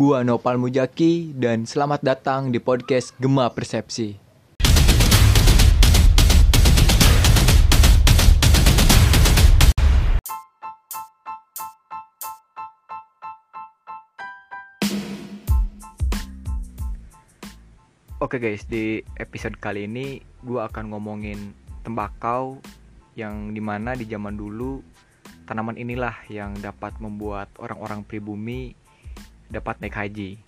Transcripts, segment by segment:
Gua Nopal Mujaki dan selamat datang di podcast Gema Persepsi. Oke guys, di episode kali ini gue akan ngomongin tembakau yang di mana di zaman dulu tanaman inilah yang dapat membuat orang-orang pribumi dapat naik haji.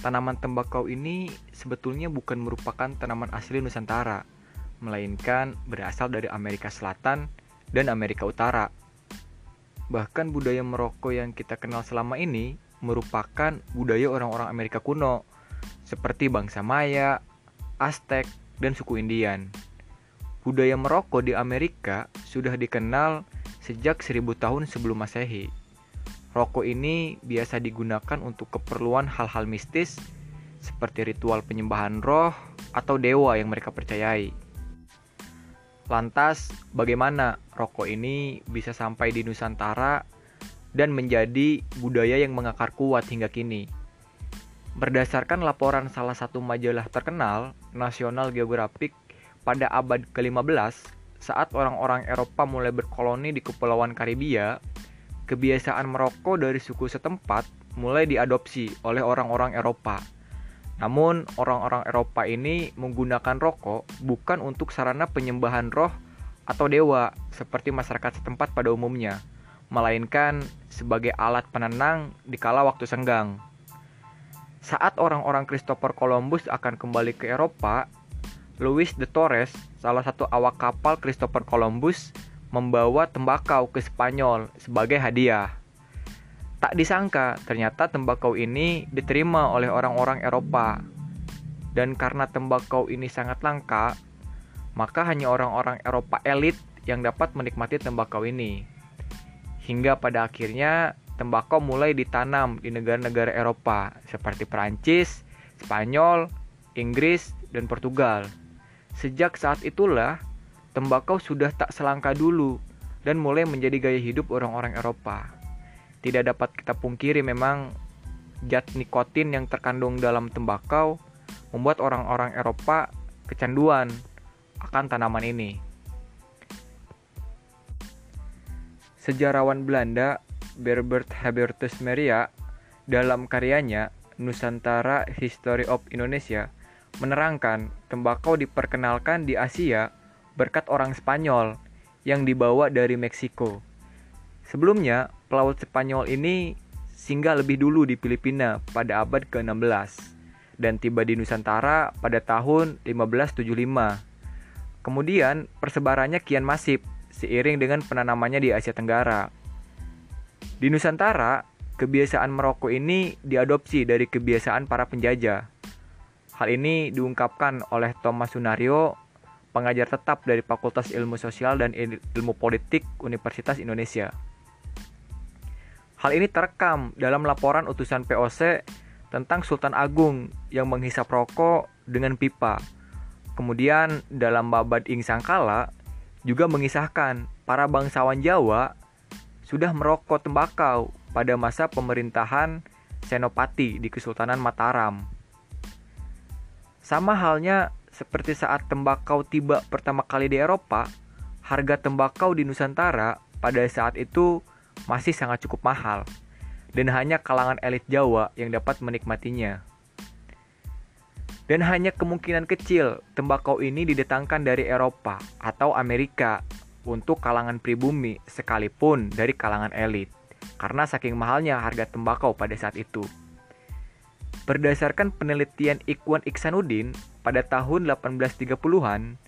Tanaman tembakau ini sebetulnya bukan merupakan tanaman asli Nusantara, melainkan berasal dari Amerika Selatan dan Amerika Utara. Bahkan budaya merokok yang kita kenal selama ini merupakan budaya orang-orang Amerika kuno seperti bangsa Maya, Aztec, dan suku Indian. Budaya merokok di Amerika sudah dikenal sejak 1000 tahun sebelum Masehi. Rokok ini biasa digunakan untuk keperluan hal-hal mistis seperti ritual penyembahan roh atau dewa yang mereka percayai. Lantas, bagaimana rokok ini bisa sampai di Nusantara dan menjadi budaya yang mengakar kuat hingga kini? Berdasarkan laporan salah satu majalah terkenal, National Geographic, pada abad ke-15, saat orang-orang Eropa mulai berkoloni di Kepulauan Karibia, kebiasaan merokok dari suku setempat mulai diadopsi oleh orang-orang Eropa. Namun, orang-orang Eropa ini menggunakan rokok bukan untuk sarana penyembahan roh atau dewa seperti masyarakat setempat pada umumnya, melainkan sebagai alat penenang di kala waktu senggang. Saat orang-orang Christopher Columbus akan kembali ke Eropa, Louis de Torres, salah satu awak kapal Christopher Columbus, membawa tembakau ke Spanyol sebagai hadiah. Tak disangka, ternyata tembakau ini diterima oleh orang-orang Eropa. Dan karena tembakau ini sangat langka, maka hanya orang-orang Eropa elit yang dapat menikmati tembakau ini. Hingga pada akhirnya tembakau mulai ditanam di negara-negara Eropa seperti Perancis, Spanyol, Inggris, dan Portugal. Sejak saat itulah, tembakau sudah tak selangka dulu dan mulai menjadi gaya hidup orang-orang Eropa. Tidak dapat kita pungkiri memang zat nikotin yang terkandung dalam tembakau membuat orang-orang Eropa kecanduan akan tanaman ini. Sejarawan Belanda Berbert Habertus Meria dalam karyanya Nusantara History of Indonesia menerangkan tembakau diperkenalkan di Asia berkat orang Spanyol yang dibawa dari Meksiko. Sebelumnya, pelaut Spanyol ini singgah lebih dulu di Filipina pada abad ke-16 dan tiba di Nusantara pada tahun 1575. Kemudian, persebarannya kian masif seiring dengan penanamannya di Asia Tenggara. Di Nusantara, kebiasaan merokok ini diadopsi dari kebiasaan para penjajah. Hal ini diungkapkan oleh Thomas Sunario, pengajar tetap dari Fakultas Ilmu Sosial dan Ilmu Politik Universitas Indonesia. Hal ini terekam dalam laporan utusan POC tentang Sultan Agung yang menghisap rokok dengan pipa. Kemudian dalam Babad Ing Sangkala juga mengisahkan para bangsawan Jawa sudah merokok tembakau pada masa pemerintahan Senopati di Kesultanan Mataram. Sama halnya seperti saat tembakau tiba pertama kali di Eropa, harga tembakau di Nusantara pada saat itu masih sangat cukup mahal dan hanya kalangan elit Jawa yang dapat menikmatinya. Dan hanya kemungkinan kecil tembakau ini didatangkan dari Eropa atau Amerika untuk kalangan pribumi sekalipun dari kalangan elit karena saking mahalnya harga tembakau pada saat itu. Berdasarkan penelitian Ikhwan Iksanuddin pada tahun 1830-an,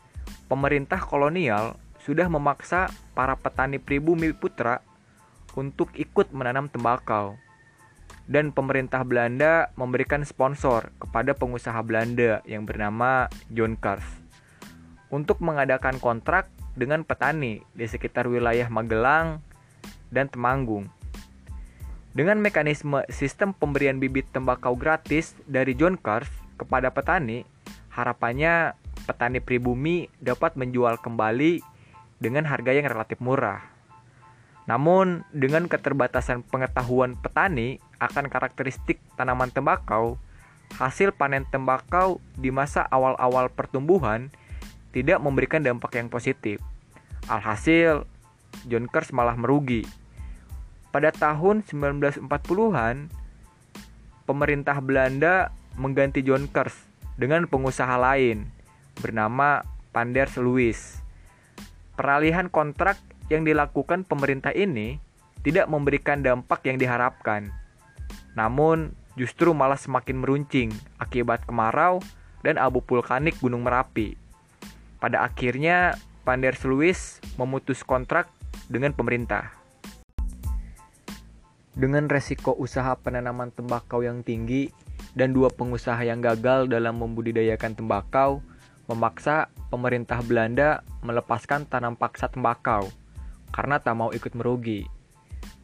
pemerintah kolonial sudah memaksa para petani pribumi putra untuk ikut menanam tembakau. Dan pemerintah Belanda memberikan sponsor kepada pengusaha Belanda yang bernama John Kars untuk mengadakan kontrak dengan petani di sekitar wilayah Magelang dan Temanggung. Dengan mekanisme sistem pemberian bibit tembakau gratis dari John Kars kepada petani, harapannya petani pribumi dapat menjual kembali dengan harga yang relatif murah. Namun, dengan keterbatasan pengetahuan petani akan karakteristik tanaman tembakau, hasil panen tembakau di masa awal-awal pertumbuhan tidak memberikan dampak yang positif. Alhasil, John Kers malah merugi. Pada tahun 1940-an, pemerintah Belanda mengganti John Kers dengan pengusaha lain bernama Panders Lewis. Peralihan kontrak yang dilakukan pemerintah ini tidak memberikan dampak yang diharapkan. Namun, justru malah semakin meruncing akibat kemarau dan abu vulkanik Gunung Merapi. Pada akhirnya, Panders Lewis memutus kontrak dengan pemerintah. Dengan resiko usaha penanaman tembakau yang tinggi dan dua pengusaha yang gagal dalam membudidayakan tembakau, memaksa pemerintah Belanda melepaskan tanam paksa tembakau karena tak mau ikut merugi.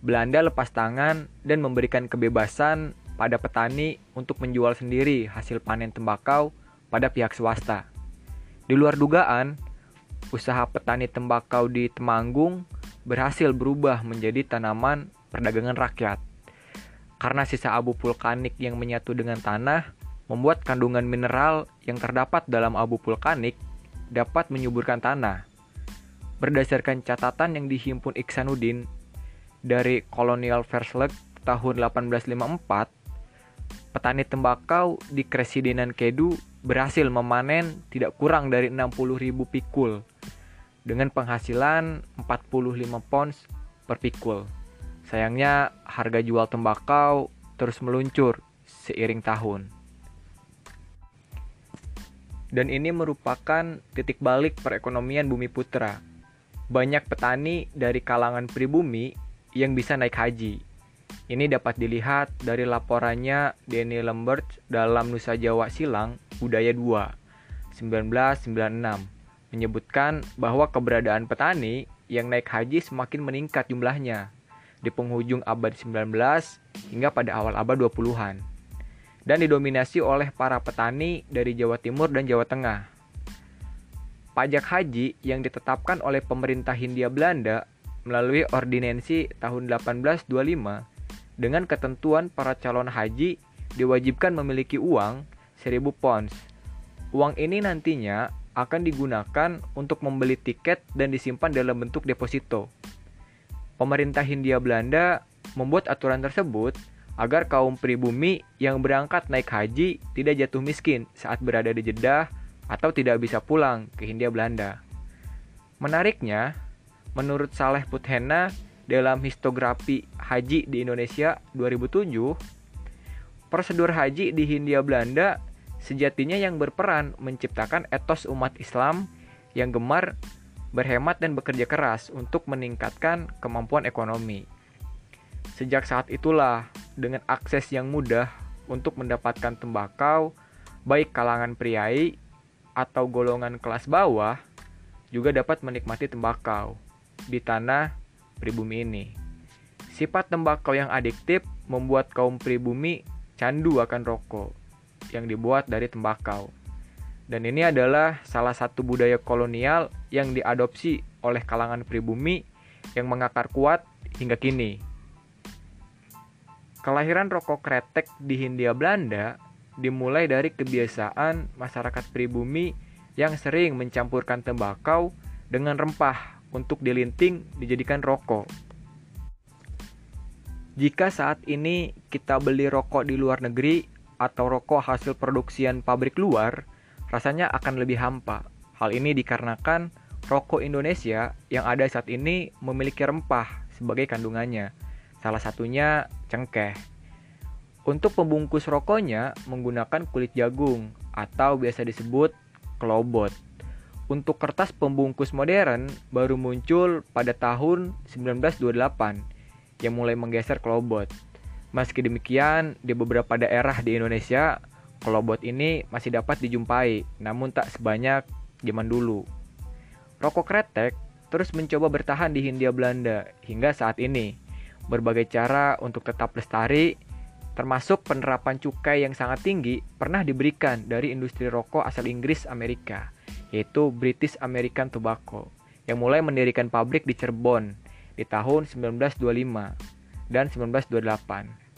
Belanda lepas tangan dan memberikan kebebasan pada petani untuk menjual sendiri hasil panen tembakau pada pihak swasta. Di luar dugaan, usaha petani tembakau di Temanggung berhasil berubah menjadi tanaman perdagangan rakyat. Karena sisa abu vulkanik yang menyatu dengan tanah membuat kandungan mineral yang terdapat dalam abu vulkanik dapat menyuburkan tanah. Berdasarkan catatan yang dihimpun Iksanuddin dari Colonial Verslag tahun 1854, petani tembakau di Kresidenan Kedu berhasil memanen tidak kurang dari 60.000 pikul dengan penghasilan 45 pons per pikul. Sayangnya harga jual tembakau terus meluncur seiring tahun. Dan ini merupakan titik balik perekonomian Bumi Putra. Banyak petani dari kalangan pribumi yang bisa naik haji. Ini dapat dilihat dari laporannya Denny Lambert dalam Nusa Jawa Silang Budaya 2 1996 menyebutkan bahwa keberadaan petani yang naik haji semakin meningkat jumlahnya di penghujung abad 19 hingga pada awal abad 20-an dan didominasi oleh para petani dari Jawa Timur dan Jawa Tengah. Pajak haji yang ditetapkan oleh pemerintah Hindia Belanda melalui ordinansi tahun 1825 dengan ketentuan para calon haji diwajibkan memiliki uang 1000 pounds. Uang ini nantinya akan digunakan untuk membeli tiket dan disimpan dalam bentuk deposito pemerintah Hindia Belanda membuat aturan tersebut agar kaum pribumi yang berangkat naik haji tidak jatuh miskin saat berada di Jeddah atau tidak bisa pulang ke Hindia Belanda. Menariknya, menurut Saleh Puthena dalam histografi haji di Indonesia 2007, prosedur haji di Hindia Belanda sejatinya yang berperan menciptakan etos umat Islam yang gemar berhemat dan bekerja keras untuk meningkatkan kemampuan ekonomi. Sejak saat itulah, dengan akses yang mudah untuk mendapatkan tembakau, baik kalangan priai atau golongan kelas bawah juga dapat menikmati tembakau di tanah pribumi ini. Sifat tembakau yang adiktif membuat kaum pribumi candu akan rokok yang dibuat dari tembakau. Dan ini adalah salah satu budaya kolonial yang diadopsi oleh kalangan pribumi yang mengakar kuat hingga kini. Kelahiran rokok kretek di Hindia Belanda dimulai dari kebiasaan masyarakat pribumi yang sering mencampurkan tembakau dengan rempah untuk dilinting dijadikan rokok. Jika saat ini kita beli rokok di luar negeri atau rokok hasil produksian pabrik luar, rasanya akan lebih hampa. Hal ini dikarenakan rokok Indonesia yang ada saat ini memiliki rempah sebagai kandungannya. Salah satunya cengkeh. Untuk pembungkus rokoknya menggunakan kulit jagung atau biasa disebut klobot. Untuk kertas pembungkus modern baru muncul pada tahun 1928 yang mulai menggeser klobot. Meski demikian, di beberapa daerah di Indonesia Kolobot ini masih dapat dijumpai, namun tak sebanyak zaman dulu. Rokok kretek terus mencoba bertahan di Hindia Belanda hingga saat ini. Berbagai cara untuk tetap lestari, termasuk penerapan cukai yang sangat tinggi, pernah diberikan dari industri rokok asal Inggris Amerika, yaitu British American Tobacco, yang mulai mendirikan pabrik di Cirebon di tahun 1925 dan 1928.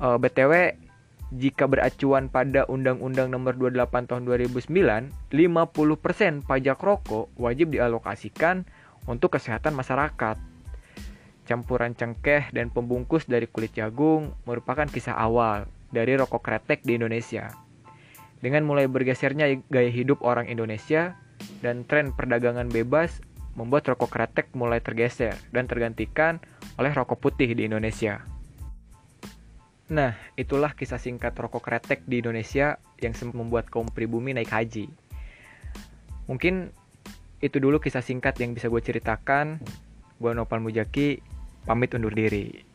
Uh, BTW jika beracuan pada Undang-Undang Nomor 28 Tahun 2009, 50% pajak rokok wajib dialokasikan untuk kesehatan masyarakat. Campuran cengkeh dan pembungkus dari kulit jagung merupakan kisah awal dari rokok kretek di Indonesia. Dengan mulai bergesernya gaya hidup orang Indonesia dan tren perdagangan bebas membuat rokok kretek mulai tergeser dan tergantikan oleh rokok putih di Indonesia. Nah, itulah kisah singkat rokok kretek di Indonesia yang membuat kaum pribumi naik haji. Mungkin itu dulu kisah singkat yang bisa gue ceritakan. Gue Nopal Mujaki, pamit undur diri.